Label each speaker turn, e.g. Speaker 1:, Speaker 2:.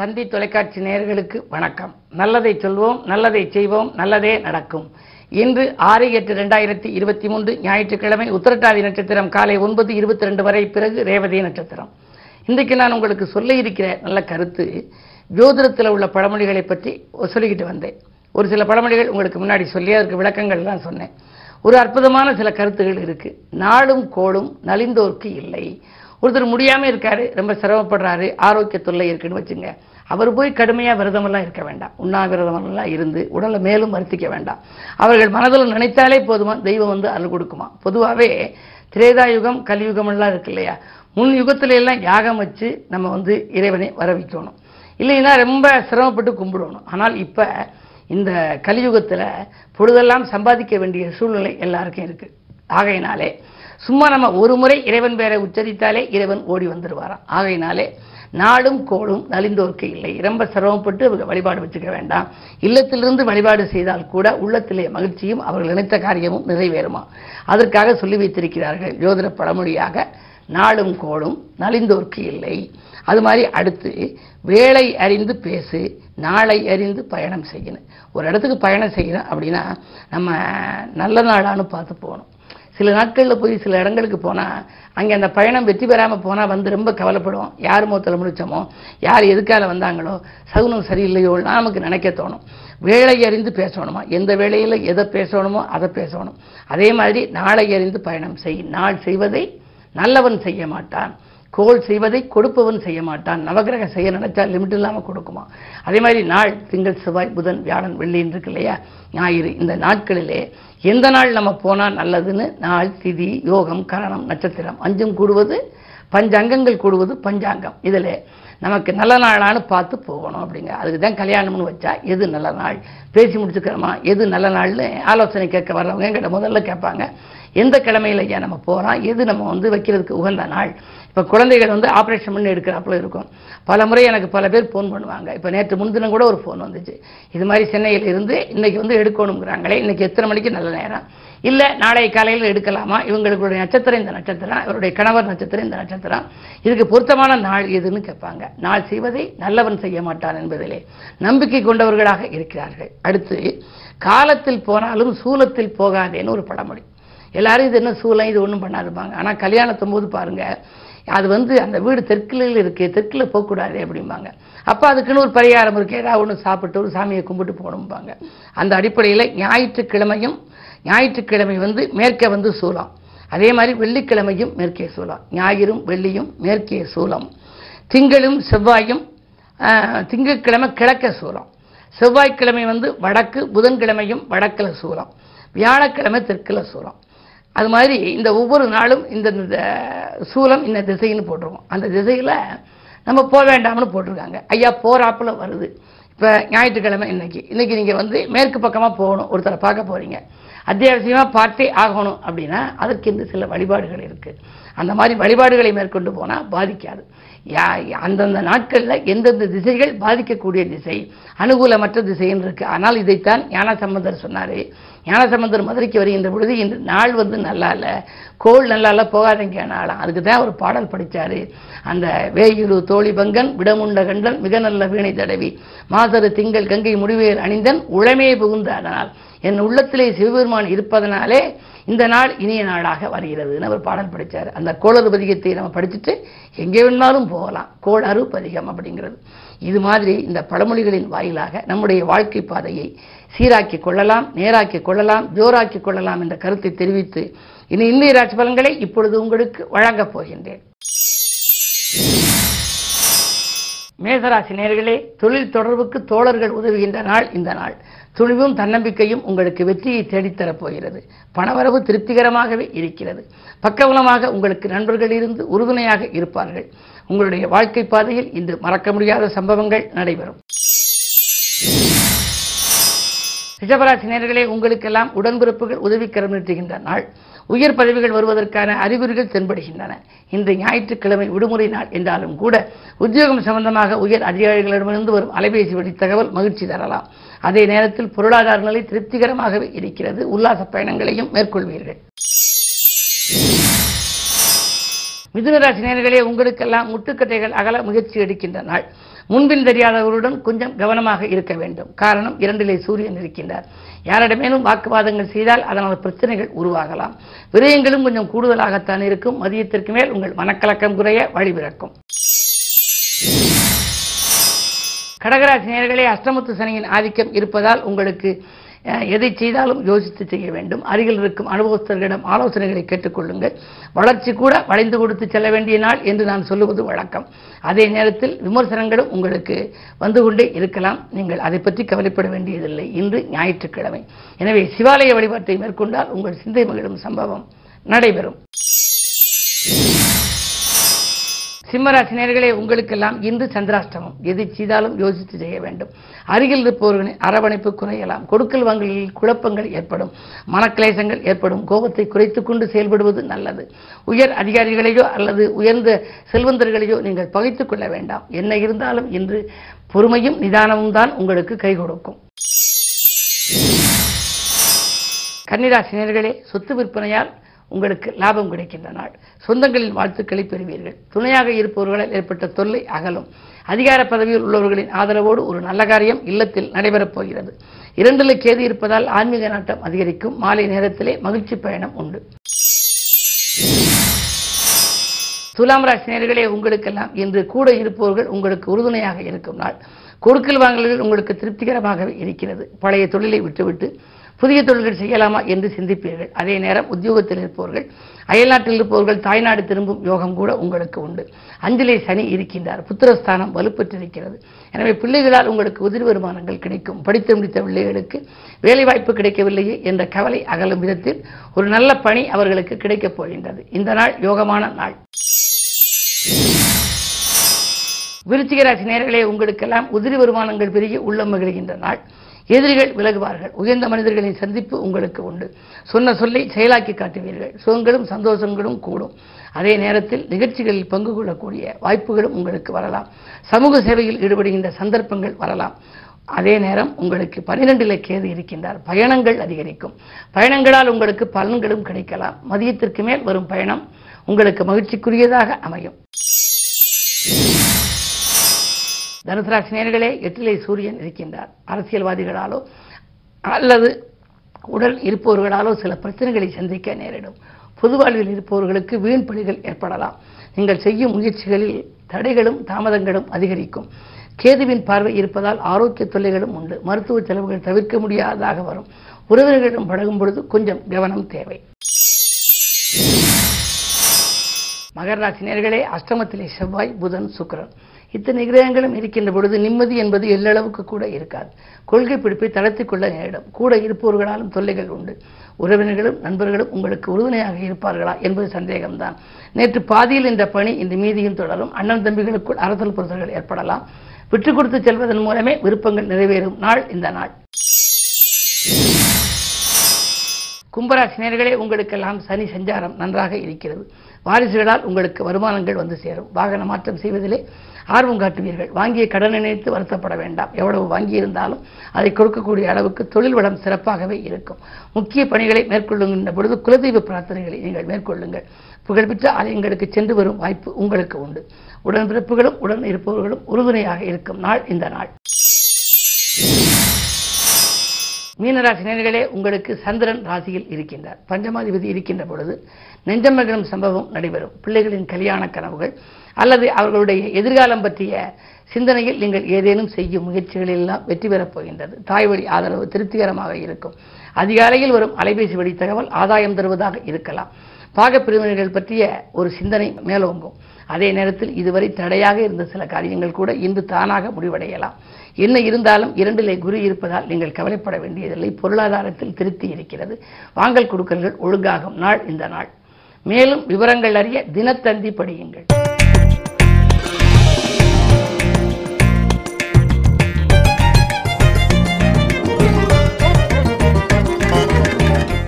Speaker 1: தந்தி தொலைக்காட்சி நேயர்களுக்கு வணக்கம். நல்லதை சொல்வோம் நல்லதை செய்வோம் நல்லதே நடக்கும். இன்று ஆறு எட்டு ரெண்டாயிரத்தி இருபத்தி மூன்று ஞாயிற்றுக்கிழமை உத்திரட்டாதி நட்சத்திரம் காலை ஒன்பது இருபத்தி ரெண்டு வரை பிறகு ரேவதி நட்சத்திரம். இன்றைக்கு நான் உங்களுக்கு சொல்ல இருக்கிற நல்ல கருத்து ஜோதிடத்தில் உள்ள பழமொழிகளை பற்றி சொல்லிக்கிட்டு வந்தேன். ஒரு சில பழமொழிகள் உங்களுக்கு முன்னாடி சொல்லி அதற்கு விளக்கங்கள் தான் சொன்னேன். ஒரு அற்புதமான சில கருத்துகள் இருக்குது நாளும் கோளும் நலிந்தோர்க்கு இல்லை. ஒருத்தர் முடியாமல் இருக்காரு ரொம்ப சிரமப்படுறாரு ஆரோக்கிய தொல்லை இருக்குன்னு வச்சுங்க. அவர் போய் கடுமையாக விரதமெல்லாம் இருக்க வேண்டாம். உண்ணாவிரதமெல்லாம் இருந்து உடலை மேலும் வருத்திக்க வேண்டாம். அவர்கள் மனதில் நினைத்தாலே போதுமா? தெய்வம் வந்து அருள் கொடுக்குமா? பொதுவாகவே திரேதாயுகம் கலியுகமெல்லாம் இருக்கு இல்லையா? முன் யுகத்துல எல்லாம் யாகம் வச்சு நம்ம வந்து இறைவனை வர வைக்கணும் இல்லைன்னா ரொம்ப சிரமப்பட்டு கும்பிடணும். ஆனால் இப்போ இந்த கலியுகத்தில் பொழுதெல்லாம் சம்பாதிக்க வேண்டிய சூழ்நிலை எல்லாருக்கும் இருக்குது ஆகையினாலே சும்மா நம்ம ஒரு முறை இறைவன் பேரை உச்சரித்தாலே இறைவன் ஓடி வந்துடுவாராம் ஆகையினாலே நாடும் கோடும் நலிந்தோர்க்கு இல்லை. ரொம்ப சிரமப்பட்டு வழிபாடு வச்சுக்க வேண்டாம். இல்லத்திலிருந்து வழிபாடு செய்தால் கூட உள்ளத்திலே மகிழ்ச்சியும் அவர்கள் நினைத்த காரியமும் நிறைவேறுமா? அதற்காக சொல்லி வைத்திருக்கிறார்கள் ஜோதிட பழமொழியாக நாளும் கோளும் நலிந்தோர்க்கு இல்லை. அது மாதிரி அடுத்து வேலை அறிந்து பேசு நாளை அறிந்து பயணம் செய்யணும் ஒரு இடத்துக்கு பயணம் செய்யணும் அப்படின்னா நம்ம நல்ல நாளான்னு பார்த்து போகணும். சில நாட்களில் போய் சில இடங்களுக்கு போனால் அங்கே அந்த பயணம் வெற்றி பெறாமல் போனால் வந்து ரொம்ப கவலைப்படுவோம் யார் மூத்தல முடித்தோமோ யார் எதுக்கால வந்தாங்களோ சகுனம் சரியில்லையோ நமக்கு நினைக்க தோணும். வேலை அறிந்து பேசணுமா? எந்த வேலையில் எதை பேசணுமோ அதை பேசணும். அதே மாதிரி நாளை அறிந்து பயணம் செய். நாள் செய்வதை நல்லவன் செய்ய மாட்டான். கோல் செய்வதை கொடுப்பவன் செய்ய மாட்டான் நவகிரக செய்ய நினைச்சா லிமிட் இல்லாமல் கொடுக்குமா? அதே மாதிரி நாள் திங்கள் செவ்வாய் புதன் வியாழன் வெள்ளின்னு இருக்கு இல்லையா? ஞாயிறு இந்த நாட்களிலே எந்த நாள் நம்ம போனால் நல்லதுன்னு? நாள் திதி யோகம் கரணம் நட்சத்திரம் அஞ்சும் கூடுவது பஞ்சங்கங்கள் கூடுவது பஞ்சாங்கம். இதில் நமக்கு நல்ல நாளான்னு பார்த்து போகணும் அப்படிங்க. அதுக்கு தான் கல்யாணம்னு வச்சா எது நல்ல நாள்? பேசி முடிச்சுக்கிறோமா? எது நல்ல நாள்னு ஆலோசனை கேட்க வர்றவங்க எங்கிட்ட முதல்ல கேட்பாங்க. எந்த கிழமையில் ஐயா நம்ம போகிறோம் எது நம்ம வந்து வைக்கிறதுக்கு உகந்த நாள்? இப்போ குழந்தைகள் வந்து ஆப்ரேஷன் பண்ணி எடுக்கிறாப்புல இருக்கும். பல முறை எனக்கு பல பேர் ஃபோன் பண்ணுவாங்க. இப்போ நேற்று முன்தினம் கூட ஒரு ஃபோன் வந்துச்சு. இது மாதிரி சென்னையில் இருந்து இன்னைக்கு வந்து எடுக்கணுங்கிறாங்களே இன்னைக்கு எத்தனை மணிக்கு நல்ல நேரம்? இல்லை நாளை காலையில் எடுக்கலாமா? இவங்களுடைய நட்சத்திரம் இந்த நட்சத்திரம் இவருடைய கணவர் நட்சத்திரம் இந்த நட்சத்திரம். இதுக்கு பொருத்தமான நாள் எதுன்னு கேட்பாங்க. நாள் செய்வதை நல்லவன் செய்ய மாட்டான் என்பதிலே நம்பிக்கை கொண்டவர்களாக இருக்கிறார்கள். அடுத்து காலத்தில் போனாலும் சூலத்தில் போகாதேன்னு ஒரு பழமொழி. எல்லாரும் இது என்ன சூலம் இது ஒன்றும் பண்ணாதுப்பாங்க ஆனால் கல்யாணத்தும் போது பாருங்க அது வந்து அந்த வீடு தெற்கில் இருக்கு தெற்கில் போகக்கூடாது அப்படிம்பாங்க. அப்போ அதுக்குன்னு ஒரு பரிகாரம் இருக்கு. ஏதாவது ஒன்று சாப்பிட்டு ஒரு சாமியை கும்பிட்டு போகணும்பாங்க. அந்த அடிப்படையில் ஞாயிற்றுக்கிழமையும் ஞாயிற்றுக்கிழமை வந்து மேற்கே வந்து சூலம் அதே மாதிரி வெள்ளிக்கிழமையும் மேற்கே சூலம் ஞாயிறும் வெள்ளியும் மேற்கே சூலம் திங்களும் செவ்வாயும் திங்கட்கிழமை கிழக்க சூலம் செவ்வாய்க்கிழமை வந்து வடக்கு புதன்கிழமையும் வடக்கில் சூலம் வியாழக்கிழமை தெற்கில் சூலம் அது மாதிரி இந்த ஒவ்வொரு நாளும் இந்த சூலம் இந்த திசைன்னு போட்டிருக்கோம். அந்த திசையில் நம்ம போக வேண்டாம்னு போட்டிருக்காங்க. ஐயா போகிறாப்புல வருது. இப்போ ஞாயிற்றுக்கிழமை இன்னைக்கு. இன்றைக்கி நீங்கள் வந்து மேற்கு பக்கமாக போகணும். ஒருத்தரை பார்க்க போகிறீங்க அத்தியாவசியமாக பார்த்தே ஆகணும் அப்படின்னா அதற்கு இந்த சில வழிபாடுகள் இருக்குது அந்த மாதிரி வழிபாடுகளை மேற்கொண்டு போனால் பாதிக்காது. அந்தந்த நாட்களில் எந்தெந்த திசைகள் பாதிக்கக்கூடிய திசை அனுகூலமற்ற திசைன்னு இருக்கு. ஆனால் இதைத்தான் ஞானசம்பந்தர் சொன்னார். ஞானசம்பந்தர் மதுரைக்கு வருகின்ற பொழுது இந்த நாள் வந்து நல்லா இல்லை கோள் நல்லா இல்லை போகாதீங்க நாளாம் அதுக்கு தான் ஒரு பாடல் படித்தார் அந்த வேயுரு தோழி பங்கன் விடமுண்ட கண்டன் மிக நல்ல வீணை தடவி. மாசரு திங்கள் கங்கை முடிவேல் அணிந்தன் உளமே புகுந்த அதனால் என் உள்ளத்திலே சிவபெருமான் இருப்பதனாலே இந்த நாள் இனிய நாளாக வருகிறதுன்னு அவர் பாடல் படித்தார் அந்த கோளறு பதிகத்தை நம்ம படிச்சுட்டு எங்கே வேணாலும் போகலாம். கோளறு பதிகம் அப்படிங்கிறது. இது மாதிரி இந்த பழமொழிகளின் வாயிலாக நம்முடைய வாழ்க்கை பாதையை சீராக்கி கொள்ளலாம் நேராக்கி கொள்ளலாம் ஜோராக்கி கொள்ளலாம் என்ற கருத்தை தெரிவித்து இனி இந்திய ராசி பலன்களை இப்பொழுது உங்களுக்கு வழங்கப் போகின்றேன். மேசராசி நேர்களே தொழில் தொடர்புக்கு தோழர்கள் உதவுகின்ற நாள் இந்த நாள். துணிவும் தன்னம்பிக்கையும் உங்களுக்கு வெற்றியை தேடித்தரப் போகிறது பணவரவு திருப்திகரமாகவே இருக்கிறது. பக்கபலமாக உங்களுக்கு நண்பர்கள் இருந்து உறுதுணையாக இருப்பார்கள். உங்களுடைய வாழ்க்கை பாதையில் இன்று மறக்க முடியாத சம்பவங்கள் நடைபெறும். ரிஷபராசி நேர்களே உங்களுக்கெல்லாம் உடன்பிறப்புகள் உதவிக்கரம் நீட்டுகின்ற நாள். உயர் பதவிகள் வருவதற்கான அறிகுறிகள் தென்படுகின்றன. இன்று ஞாயிற்றுக்கிழமை விடுமுறை நாள் என்றாலும் கூட உத்தியோகம் சம்பந்தமாக உயர் அதிகாரிகளிடமிருந்து வரும் அலைபேசி வழி தகவல் மகிழ்ச்சி தரலாம். அதே நேரத்தில் பொருளாதார நிலை திருப்திகரமாகவே இருக்கிறது. உல்லாச பயணங்களையும் மேற்கொள்வீர்கள். மிதுனராசி நேர்களே உங்களுக்கெல்லாம் முட்டுக்கட்டைகள் அகல முயற்சி எடுக்கின்ற நாள். முன்பின் தெரியாதவர்களுடன் கொஞ்சம் கவனமாக இருக்க வேண்டும். காரணம் இரண்டிலே சூரியன் இருக்கின்றார். யாரிடமேனும் வாக்குவாதங்கள் செய்தால் அதனால் பிரச்சனைகள் உருவாகலாம். விரயங்களும் கொஞ்சம் கூடுதலாகத்தான் இருக்கும். மதியத்திற்கு மேல் உங்கள் மனக்கலக்கம் குறைய வழிபிறக்கும் கடகராசி நேர்களே அஷ்டமத்து சனியின் ஆதிக்கம் இருப்பதால் உங்களுக்கு எதை செய்தாலும் யோசித்து செய்ய வேண்டும். அருகில் இருக்கும் அனுபவஸ்தர்களிடம் ஆலோசனைகளை கேட்டுக்கொள்ளுங்கள். வளர்ச்சி கூட வளைந்து கொடுத்து செல்ல வேண்டிய நாள் என்று நான் சொல்லுவது வழக்கம். அதே நேரத்தில் விமர்சனங்களும் உங்களுக்கு வந்து கொண்டே இருக்கலாம். நீங்கள் அதை பற்றி கவலைப்பட வேண்டியதில்லை. இன்று ஞாயிற்றுக்கிழமை. எனவே சிவாலய வழிபாட்டை மேற்கொண்டால் உங்கள் சிந்தை மகிழும் சம்பவம் நடைபெறும். சிம்மராசி நேர்களே உங்களுக்கெல்லாம் இன்று சந்திராஷ்டமம். எது செய்தாலும் யோசித்து செய்ய வேண்டும். அருகில் இருப்பவர்களின் அரவணைப்பு குறையலாம். கொடுக்கல் வாங்கலில் குழப்பங்கள் ஏற்படும். மனக்கிளேசங்கள் ஏற்படும். கோபத்தை குறைத்து கொண்டு செயல்படுவது நல்லது. உயர் அதிகாரிகளையோ அல்லது உயர்ந்த செல்வந்தர்களையோ நீங்கள் பகைத்துக் கொள்ள வேண்டாம். என்ன இருந்தாலும் இன்று பொறுமையும் நிதானமும் தான் உங்களுக்கு கை கொடுக்கும். கன்னிராசினியர்களே சொத்து விற்பனையால் உங்களுக்கு லாபம் கிடைக்கின்ற நாள். சொந்தங்களின் வாழ்த்துக்களை பெறுவீர்கள். துணையாக இருப்பவர்களால் ஏற்பட்ட தொல்லை அகலும். அதிகார பதவியில் உள்ளவர்களின் ஆதரவோடு ஒரு நல்ல காரியம் இல்லத்தில் நடைபெறப் போகிறது. இரண்டில் கேது இருப்பதால் ஆன்மீக நாட்டம் அதிகரிக்கும். மாலை நேரத்திலே மகிழ்ச்சி பயணம் உண்டு. துலாம் ராசி நேர்களே உங்களுக்கெல்லாம் இன்று கூட இருப்பவர்கள் உங்களுக்கு உறுதுணையாக இருக்கும் நாள். கொடுக்கல் வாங்கல்கள் உங்களுக்கு திருப்திகரமாகவே இருக்கிறது. பழைய தொழிலை விட்டுவிட்டு புதிய தொழில்கள் செய்யலாமா என்று சிந்திப்பீர்கள். அதே நேரம் உத்தியோகத்தில் இருப்பவர்கள் அயல்நாட்டில் இருப்பவர்கள் தாய்நாடு திரும்பும் யோகம் கூட உங்களுக்கு உண்டு. அஞ்சலி சனி இருக்கின்றார். புத்திரஸ்தானம் வலுப்பெற்றிருக்கிறது. எனவே பிள்ளைகளால் உங்களுக்கு உதிரி வருமானங்கள் கிடைக்கும். படித்து முடித்த பிள்ளைகளுக்கு வேலைவாய்ப்பு கிடைக்கவில்லையே என்ற கவலை அகலும் விதத்தில் ஒரு நல்ல பணி அவர்களுக்கு கிடைக்கப் போகின்றது. இந்த நாள் யோகமான நாள். விருச்சிகராசி நேர்களே உங்களுக்கெல்லாம் உதிரி வருமானங்கள் பெருகி உள்ளம் மகிழ்கின்ற நாள். எதிரிகள் விலகுவார்கள். உயர்ந்த மனிதர்களின் சந்திப்பு உங்களுக்கு உண்டு. சொன்ன சொல்லை செயலாக்கி காட்டுவீர்கள். சுகங்களும் சந்தோஷங்களும் கூடும். அதே நேரத்தில் நிகழ்ச்சிகளில் பங்கு கொள்ளக்கூடிய வாய்ப்புகளும் உங்களுக்கு வரலாம். சமூக சேவையில் ஈடுபடுகின்ற சந்தர்ப்பங்கள் வரலாம். அதே நேரம் உங்களுக்கு பனிரெண்டில் கேது இருக்கின்றார். பயணங்கள் அதிகரிக்கும். பயணங்களால் உங்களுக்கு பலன்களும் கிடைக்கலாம். மதியத்திற்கு மேல் வரும் பயணம் உங்களுக்கு மகிழ்ச்சிக்குரியதாக அமையும். தனுசு ராசி எட்டிலே சூரியன் இருக்கின்றார். அரசியல்வாதிகளாலோ அல்லது உடல் இருப்பவர்களாலோ சில பிரச்சனைகளை சந்திக்க நேரிடும். பொது வாழ்வில் இருப்பவர்களுக்கு வீண் பணிகள் ஏற்படலாம். நீங்கள் செய்யும் முயற்சிகளில் தடைகளும் தாமதங்களும் அதிகரிக்கும். கேதுவின் பார்வை இருப்பதால் ஆரோக்கிய தொல்லைகளும் உண்டு. மருத்துவ செலவுகள் தவிர்க்க முடியாததாக வரும். உறவினர்களிடம் பழகும் பொழுது கொஞ்சம் கவனம் தேவை. மகர ராசி நேர்களே அஷ்டமத்திலே செவ்வாய் புதன் சுக்கரன். இத்தனை கிரகங்களும் இருக்கின்ற பொழுது நிம்மதி என்பது எல்லளவுக்கு கூட இருக்காது. கொள்கை பிடிப்பை தளர்த்தி கொள்ள நேரிடும். கூட இருப்பவர்களாலும் தொல்லைகள் உண்டு. உறவினர்களும் நண்பர்களும் உங்களுக்கு உறுதுணையாக இருப்பார்களா என்பது சந்தேகம்தான். நேற்று பாதியில் இந்த பணி இந்த மீதியும் தொடரும். அண்ணன் தம்பிகளுக்குள் அரசல் புரசல்கள் ஏற்படலாம். விட்டுக் கொடுத்து செல்வதன் மூலமே விருப்பங்கள் நிறைவேறும். நாள் இந்த நாள். கும்பராசினியர்களே உங்களுக்கெல்லாம் சனி சஞ்சாரம் நன்றாக இருக்கிறது. வாரிசுகளால் உங்களுக்கு வருமானங்கள் வந்து சேரும். வாகன மாற்றம் செய்வதிலே ஆர்வம் காட்டுவீர்கள். வாங்கிய கடன் நினைத்து வருத்தப்பட வேண்டாம். எவ்வளவு வாங்கியிருந்தாலும் அதை கொடுக்கக்கூடிய அளவுக்கு தொழில் வளம் சிறப்பாகவே இருக்கும். முக்கிய பணிகளை மேற்கொள்ளுகின்ற பொழுது குலதெய்வ பிரார்த்தனைகளை நீங்கள் மேற்கொள்ளுங்கள். புகழ்பெற்ற ஆலயங்களுக்கு சென்று வரும் வாய்ப்பு உங்களுக்கு உண்டு. உடன்பிறப்புகளும் உடன் இருப்பவர்களும் உறுதுணையாக இருக்கும் நாள் இந்த நாள். மீனராசி நேர்களே உங்களுக்கு சந்திரன் ராசியில் இருக்கின்றார். பஞ்சமாதிபதி இருக்கின்ற பொழுது நெஞ்சமகனும் சம்பவம் நடைபெறும். பிள்ளைகளின் கல்யாண கனவுகள் அல்லது அவர்களுடைய எதிர்காலம் பற்றிய சிந்தனையில் நீங்கள் ஏதேனும் செய்யும் முயற்சிகளெல்லாம் வெற்றி பெறப் போகின்றது. தாய் வழி ஆதரவு திருப்திகரமாக இருக்கும். அதிகாலையில் வரும் அலைபேசி வழி தகவல் ஆதாயம் தருவதாக இருக்கலாம். பாகப் பிரிவினர்கள் பற்றிய ஒரு சிந்தனை மேலோங்கும். அதே நேரத்தில் இதுவரை தடையாக இருந்த சில காரியங்கள் கூட இன்று தானாக முடிவடையலாம். என்ன இருந்தாலும் இரண்டிலே குரு இருப்பதால் நீங்கள் கவலைப்பட வேண்டியதில்லை. பொருளாதாரத்தில் திருப்தி இருக்கிறது. வாங்கல் கொடுக்கல்கள் ஒழுங்காகும் நாள் இந்த நாள். மேலும் விவரங்கள் அறிய தினத்தந்தி படியுங்கள்.